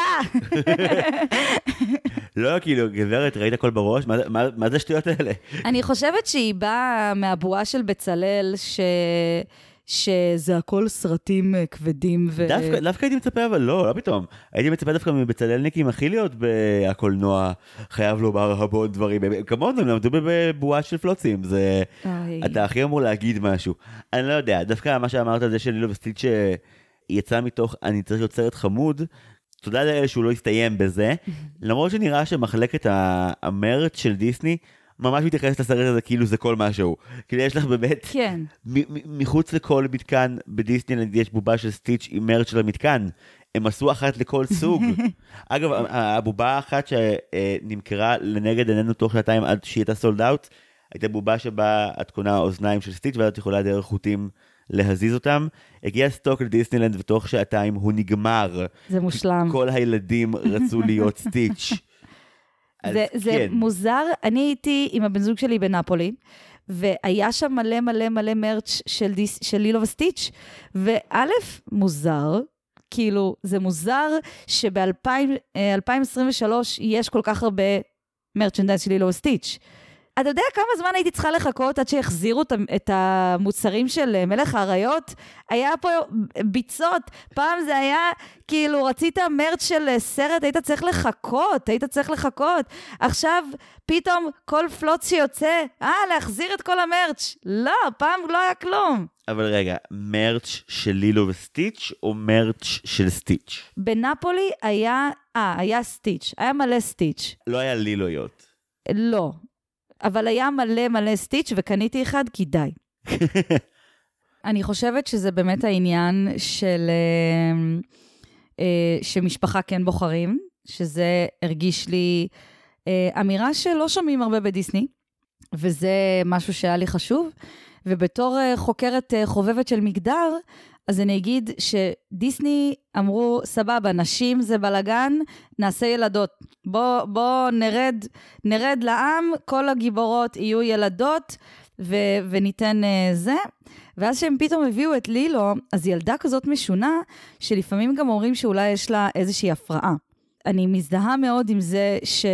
לא, כאילו, גברת, ראית הכל בראש? מה, מה, מה זה השטויות האלה? אני חושבת שהיא באה מהבועה של בצלאל, ש... שזה הכל סרטים אה, כבדים ו... דווקא, דווקא הייתי מצפה, אבל לא, לא פתאום. הייתי מצפה דווקא מבצלאלניקים הכי להיות בקולנוע, חייב לומר המון דברים. כמונו, הם למדו בבועה של פלוצים, זה... אוי. אתה הכי אמור להגיד משהו. אני לא יודע, דווקא מה שאמרת זה של לילו וסטיץ' שיצא מתוך אני צריך להיות סרט חמוד, תודה לאלה שהוא לא הסתיים בזה, למרות שנראה שמחלקת המרץ של דיסני ממש מתייחסת לסרט הזה כאילו זה כל משהו. כאילו יש לך באמת, כן. מחוץ לכל מתקן בדיסנילנד יש בובה של סטיץ' עם מרץ של המתקן. הם עשו אחת לכל סוג. אגב, הבובה האחת שנמכרה לנגד עינינו תוך שנתיים עד שהיא הייתה סולד אאוט, הייתה בובה שבה את קונה אוזניים של סטיץ' ואז את יכולה דרך חוטים להזיז אותם. הגיע סטוק לדיסנילנד ותוך שעתיים הוא נגמר. זה מושלם. כל הילדים רצו להיות סטיץ'. אז זה, זה כן. מוזר, אני הייתי עם הבן זוג שלי בנפולי, והיה שם מלא מלא מלא מרץ' של, דיס, של לילו וסטיץ', וא', מוזר, כאילו, זה מוזר שב-2023 יש כל כך הרבה מרצ'נדייז של לילו וסטיץ'. אתה יודע כמה זמן הייתי צריכה לחכות עד שיחזירו את המוצרים של אה, מלך האריות? היה פה ביצות, פעם זה היה כאילו רצית מרץ של אה, סרט, היית צריך לחכות, היית צריך לחכות. עכשיו פתאום כל פלוץ שיוצא, אה, להחזיר את כל המרץ'. לא, פעם לא היה כלום. אבל רגע, מרץ' של לילו וסטיץ' או מרץ' של סטיץ'? בנפולי היה, אה, היה סטיץ', היה מלא סטיץ'. לא היה לילויות. לא. אבל היה מלא מלא סטיץ' וקניתי אחד כי די. אני חושבת שזה באמת העניין של... אה, אה, שמשפחה כן בוחרים, שזה הרגיש לי אה, אמירה שלא שומעים הרבה בדיסני, וזה משהו שהיה לי חשוב. ובתור אה, חוקרת חובבת של מגדר, אז אני אגיד שדיסני אמרו, סבבה, נשים זה בלאגן, נעשה ילדות. בוא, בוא נרד, נרד לעם, כל הגיבורות יהיו ילדות, ו, וניתן uh, זה. ואז שהם פתאום הביאו את לילו, אז ילדה כזאת משונה, שלפעמים גם אומרים שאולי יש לה איזושהי הפרעה. אני מזדהה מאוד עם זה ש...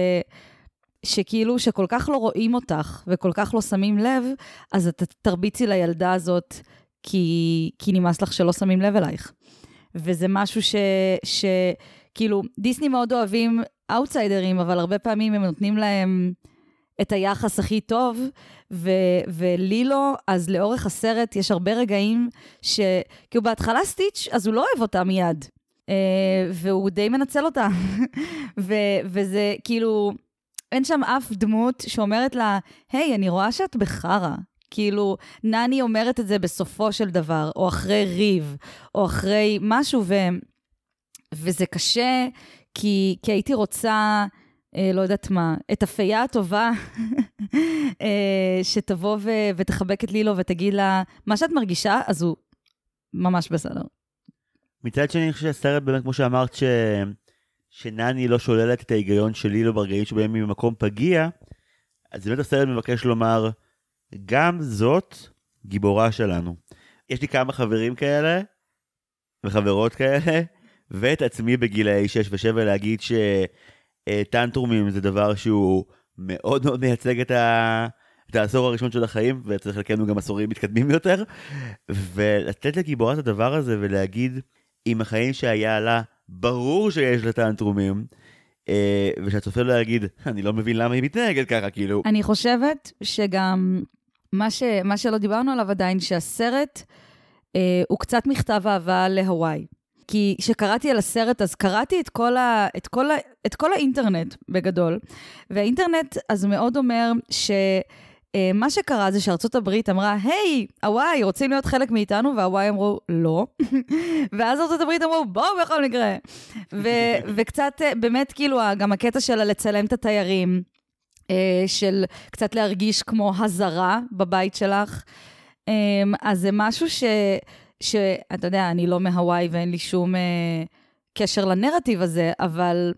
שכאילו, שכל כך לא רואים אותך וכל כך לא שמים לב, אז את תרביצי לילדה הזאת כי, כי נמאס לך שלא שמים לב אלייך. וזה משהו ש... ש כאילו, דיסני מאוד אוהבים אאוטסיידרים, אבל הרבה פעמים הם נותנים להם את היחס הכי טוב, ו, ולילו, אז לאורך הסרט יש הרבה רגעים ש... כאילו, בהתחלה סטיץ', אז הוא לא אוהב אותה מיד, אה, והוא די מנצל אותה. ו, וזה כאילו, אין שם אף דמות שאומרת לה, היי, אני רואה שאת בחרא. כאילו, נני אומרת את זה בסופו של דבר, או אחרי ריב, או אחרי משהו, ו... וזה קשה, כי, כי הייתי רוצה, אה, לא יודעת מה, את הפייה הטובה, אה, שתבוא ו... ותחבק את לילו ותגיד לה, מה שאת מרגישה, אז הוא ממש בסדר. מצד שני, אני חושב שהסרט באמת, כמו שאמרת, ש... שנני לא שוללת את ההיגיון של לילו ברגעים שבהם היא במקום פגיע, אז באמת הסרט מבקש לומר, גם זאת גיבורה שלנו. יש לי כמה חברים כאלה, וחברות כאלה, ואת עצמי בגילאי 6 ו-7 להגיד שטנטרומים זה דבר שהוא מאוד מאוד מייצג את, ה... את העשור הראשון של החיים, ואצל חלקנו גם עשורים מתקדמים יותר, ולתת לגיבורה את הדבר הזה ולהגיד, עם החיים שהיה לה, ברור שיש לה טנטרומים, אה, ושהצופה לא יגיד, אני לא מבין למה היא מתנהגת ככה, כאילו. אני חושבת שגם מה, ש... מה שלא דיברנו עליו עדיין, שהסרט אה, הוא קצת מכתב אהבה להוואי. כי כשקראתי על הסרט, אז קראתי את כל, ה... את, כל ה... את כל האינטרנט בגדול, והאינטרנט אז מאוד אומר ש... אה, מה שקרה זה שארצות הברית אמרה, היי, הוואי, רוצים להיות חלק מאיתנו? והוואי אמרו, לא. ואז ארצות הברית אמרו, בואו בכל מקרה. ו- וקצת, אה, באמת, כאילו, גם הקטע של לצלם את התיירים, של קצת להרגיש כמו הזרה בבית שלך. אה, אז זה משהו ש... שאתה יודע, אני לא מהוואי ואין לי שום אה, קשר לנרטיב הזה, אבל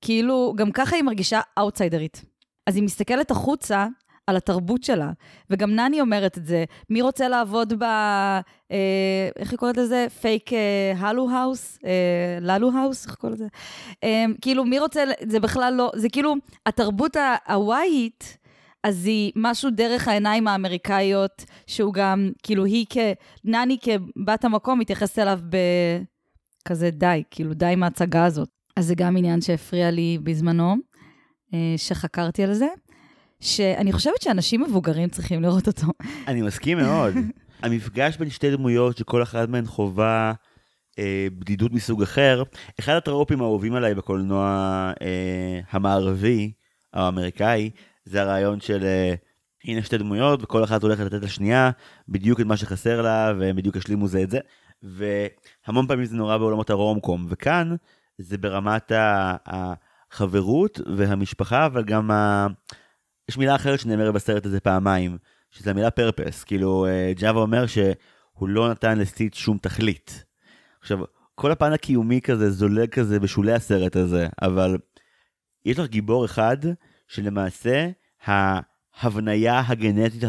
כאילו, גם ככה היא מרגישה אאוטסיידרית. אז היא מסתכלת החוצה, על התרבות שלה. וגם נני אומרת את זה, מי רוצה לעבוד ב... אה, איך היא קוראת לזה? פייק אה, הלואו האוס? אה, לואו house? איך קוראים לזה? אה, כאילו, מי רוצה... זה בכלל לא... זה כאילו, התרבות הוואית... אז היא משהו דרך העיניים האמריקאיות, שהוא גם, כאילו, היא כ... נני כבת המקום מתייחסת אליו בכזה די, כאילו, די מההצגה הזאת. אז זה גם עניין שהפריע לי בזמנו, אה, שחקרתי על זה, שאני חושבת שאנשים מבוגרים צריכים לראות אותו. אני מסכים מאוד. המפגש בין שתי דמויות שכל אחת מהן חווה אה, בדידות מסוג אחר, אחד הטרופים האהובים עליי בקולנוע אה, המערבי, האמריקאי, זה הרעיון של אה, הנה שתי דמויות וכל אחת הולכת לתת לשנייה בדיוק את מה שחסר לה והם בדיוק השלימו זה את זה. והמון פעמים זה נורא בעולמות הרומקום וכאן זה ברמת החברות והמשפחה אבל גם ה... יש מילה אחרת שנאמרת בסרט הזה פעמיים שזה המילה פרפס כאילו אה, ג'אווה אומר שהוא לא נתן לסטיץ' שום תכלית. עכשיו כל הפן הקיומי כזה זולג כזה בשולי הסרט הזה אבל יש לך גיבור אחד שלמעשה ההבניה הגנטית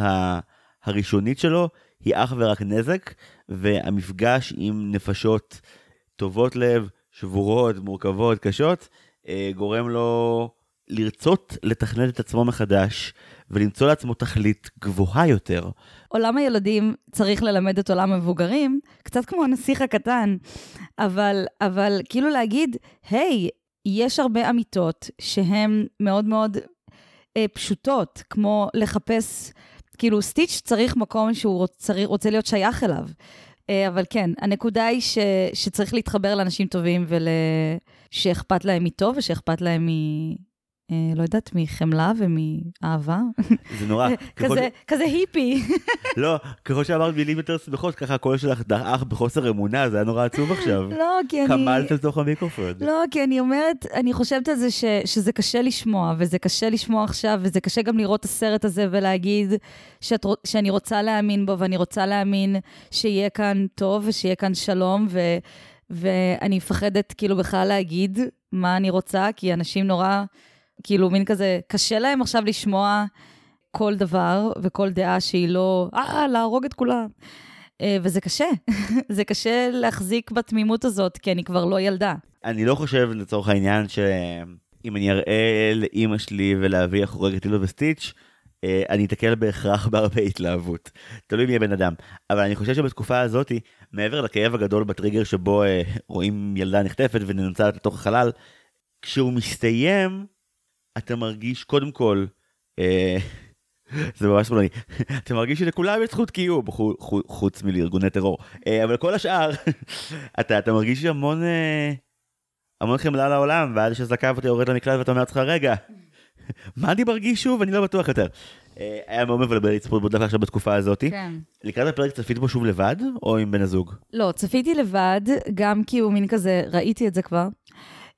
הראשונית שלו היא אך ורק נזק, והמפגש עם נפשות טובות לב, שבורות, מורכבות, קשות, אה, גורם לו לרצות לתכנת את עצמו מחדש ולמצוא לעצמו תכלית גבוהה יותר. עולם הילדים צריך ללמד את עולם המבוגרים, קצת כמו הנסיך הקטן, אבל, אבל כאילו להגיד, היי, hey, יש הרבה אמיתות שהן מאוד מאוד אה, פשוטות, כמו לחפש, כאילו סטיץ' צריך מקום שהוא רוצ, רוצה להיות שייך אליו. אה, אבל כן, הנקודה היא ש, שצריך להתחבר לאנשים טובים ושאכפת להם מטוב ושאכפת להם מ... אה, לא יודעת, מחמלה ומאהבה. זה נורא. כזה, היפי. לא, ככל שאמרת מילים יותר שמחות, ככה הקול שלך דעך בחוסר אמונה, זה היה נורא עצוב עכשיו. לא, כי אני... קמלת לתוך המיקרופון. לא, כי אני אומרת, אני חושבת על זה שזה קשה לשמוע, וזה קשה לשמוע עכשיו, וזה קשה גם לראות את הסרט הזה ולהגיד שאני רוצה להאמין בו, ואני רוצה להאמין שיהיה כאן טוב ושיהיה כאן שלום, ו, ואני מפחדת כאילו בכלל להגיד מה אני רוצה, כי אנשים נורא... כאילו, מין כזה, קשה להם עכשיו לשמוע כל דבר וכל דעה שהיא לא, אה, להרוג את כולם. אה, וזה קשה, זה קשה להחזיק בתמימות הזאת, כי אני כבר לא ילדה. אני לא חושב, לצורך העניין, שאם אני אראה לאימא שלי ולאבי איך הורגת וסטיץ', אה, אני אתקל בהכרח בהרבה התלהבות. תלוי מי הבן אדם. אבל אני חושב שבתקופה הזאת, מעבר לכאב הגדול בטריגר שבו אה, רואים ילדה נחטפת וננצלת לתוך החלל, כשהוא מסתיים, אתה מרגיש קודם כל, אה, זה ממש שמאלני, אתה מרגיש שלכולם יש זכות קיום, חוץ מלארגוני טרור, אה, אבל כל השאר, אתה, אתה מרגיש המון, אה, המון חמלה לעולם, ואז שזקף אותי יורד למקלט ואתה אומר לעצמך, רגע, מה אני מרגיש שוב? אני לא בטוח יותר. היה מאוד מבלבל לצפות בו דווקא עכשיו בתקופה הזאת. כן. לקראת הפרק צפית בו שוב לבד, או עם בן הזוג? לא, צפיתי לבד, גם כי הוא מין כזה, ראיתי את זה כבר.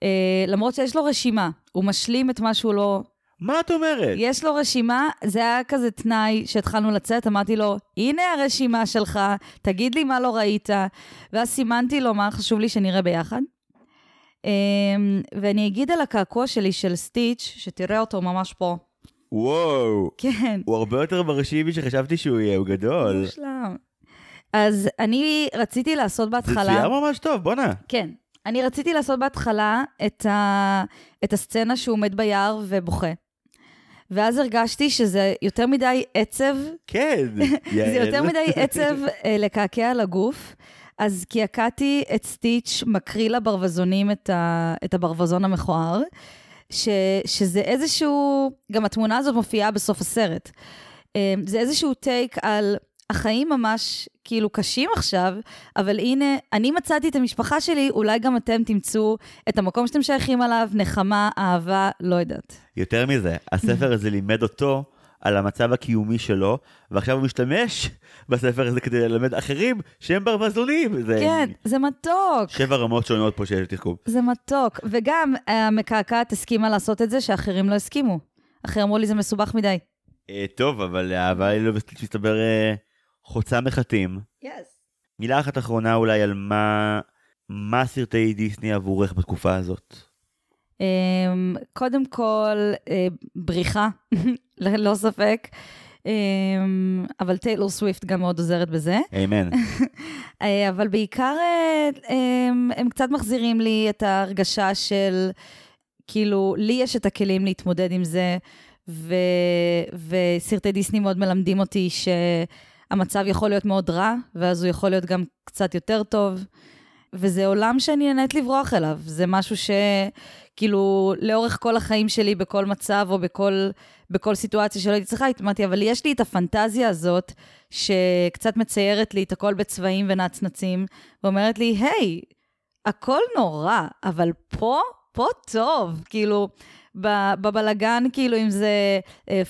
אה, למרות שיש לו רשימה, הוא משלים את מה שהוא לא... מה את אומרת? יש לו רשימה, זה היה כזה תנאי שהתחלנו לצאת, אמרתי לו, הנה הרשימה שלך, תגיד לי מה לא ראית, ואז סימנתי לו מה חשוב לי שנראה ביחד. אה, ואני אגיד על הקעקוע שלי של סטיץ', שתראה אותו ממש פה. וואו. כן. הוא הרבה יותר מרשים משחשבתי שהוא יהיה, הוא גדול. מושלם. אז אני רציתי לעשות בהתחלה... זה צייר ממש טוב, בואנה. כן. אני רציתי לעשות בהתחלה את, ה... את הסצנה שהוא עומד ביער ובוכה. ואז הרגשתי שזה יותר מדי עצב. כן, זה יותר מדי עצב אה, לקעקע על הגוף. אז קעקעתי את סטיץ' מקריא לברווזונים את, ה... את הברווזון המכוער, ש... שזה איזשהו, גם התמונה הזאת מופיעה בסוף הסרט. אה, זה איזשהו טייק על החיים ממש כאילו קשים עכשיו, אבל הנה, אני מצאתי את המשפחה שלי, אולי גם אתם תמצאו את המקום שאתם שייכים עליו, נחמה, אהבה, לא יודעת. יותר מזה, הספר הזה לימד אותו על המצב הקיומי שלו, ועכשיו הוא משתמש בספר הזה כדי ללמד אחרים שהם ברווזונים. זה... כן, זה מתוק. שבע רמות שונות פה של תחכום. זה מתוק, וגם המקעקעת הסכימה לעשות את זה שאחרים לא הסכימו. אחרים אמרו לי זה מסובך מדי. אה, טוב, אבל האהבה היא לא מסתבר... חוצה מחטים. Yes. מילה אחת אחרונה אולי על מה, מה סרטי דיסני עבורך בתקופה הזאת. אמ, קודם כל, אה, בריחה, ללא ספק. אמ, אבל טיילור סוויפט גם מאוד עוזרת בזה. אמן. אה, אבל בעיקר אה, הם, הם קצת מחזירים לי את ההרגשה של, כאילו, לי יש את הכלים להתמודד עם זה, ו, וסרטי דיסני מאוד מלמדים אותי שהמצב יכול להיות מאוד רע, ואז הוא יכול להיות גם קצת יותר טוב. וזה עולם שאני נהנית לברוח אליו. זה משהו שכאילו לאורך כל החיים שלי, בכל מצב או בכל, בכל סיטואציה שלא הייתי צריכה, התמדתי, אבל יש לי את הפנטזיה הזאת, שקצת מציירת לי את הכל בצבעים ונצנצים, ואומרת לי, היי, הכל נורא, אבל פה, פה טוב. כאילו, בבלגן, כאילו, אם זה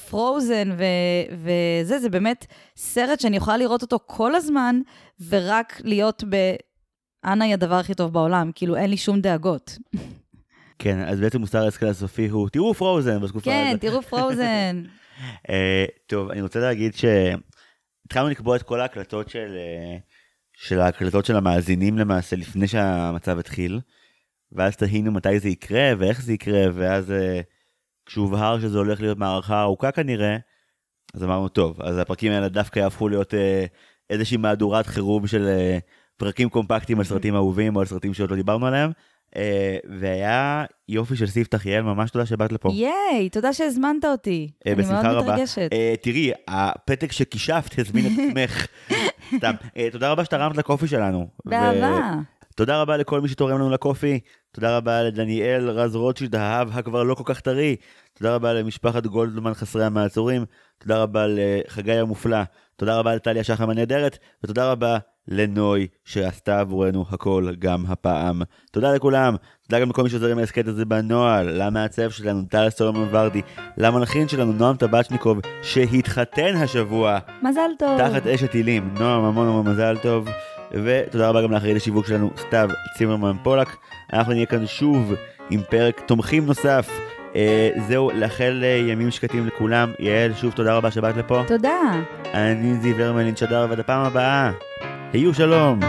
פרוזן uh, וזה, זה באמת סרט שאני יכולה לראות אותו כל הזמן, ורק להיות ב... אנה היא הדבר הכי טוב בעולם, כאילו אין לי שום דאגות. כן, אז בעצם מוסר ההשכל הסופי הוא, תראו פרוזן בתקופה כן, הזאת. כן, תראו פרוזן. uh, טוב, אני רוצה להגיד שהתחלנו לקבוע את כל ההקלטות של, uh, של ההקלטות של המאזינים למעשה לפני שהמצב התחיל, ואז תהינו מתי זה יקרה ואיך זה יקרה, ואז uh, כשהובהר שזה הולך להיות מערכה ארוכה כנראה, אז אמרנו, טוב, אז הפרקים האלה דווקא יהפכו להיות uh, איזושהי מהדורת חירום של... Uh, פרקים קומפקטיים על סרטים אהובים או על סרטים שעוד לא דיברנו עליהם. והיה יופי של ספתח יעל, ממש תודה שבאת לפה. ייי, תודה שהזמנת אותי. אני מאוד רבה. מתרגשת. תראי, הפתק שכישפת הזמין את עצמך. סתם. תודה רבה שתרמת לקופי שלנו. באהבה. תודה רבה לכל מי שתורם לנו לקופי. תודה רבה לדניאל רז רוטשילד, האב הכבר לא כל כך טרי. תודה רבה למשפחת גולדמן חסרי המעצורים. תודה רבה לחגי המופלא. תודה רבה לטליה שחם הנהדרת. ותודה רבה לנוי שעשתה עבורנו הכל גם הפעם. תודה לכולם, תודה גם לכל מי שעוזר עם ההסכת הזה בנוהל, למעצב שלנו טל סולומון ורדי, למנחין שלנו נועם טבצ'ניקוב שהתחתן השבוע. מזל טוב. תחת אש הטילים, נועם המון המון מזל טוב. ותודה רבה גם לאחראי לשיווק שלנו סתיו צימרמן פולק. אנחנו נהיה כאן שוב עם פרק תומכים נוסף. אה, זהו, לאחל אה, ימים שקטים לכולם. יעל, שוב תודה רבה שבאת לפה. תודה. אני זיו הרמלין שדר, ועד הפעם הבאה. היו שלום!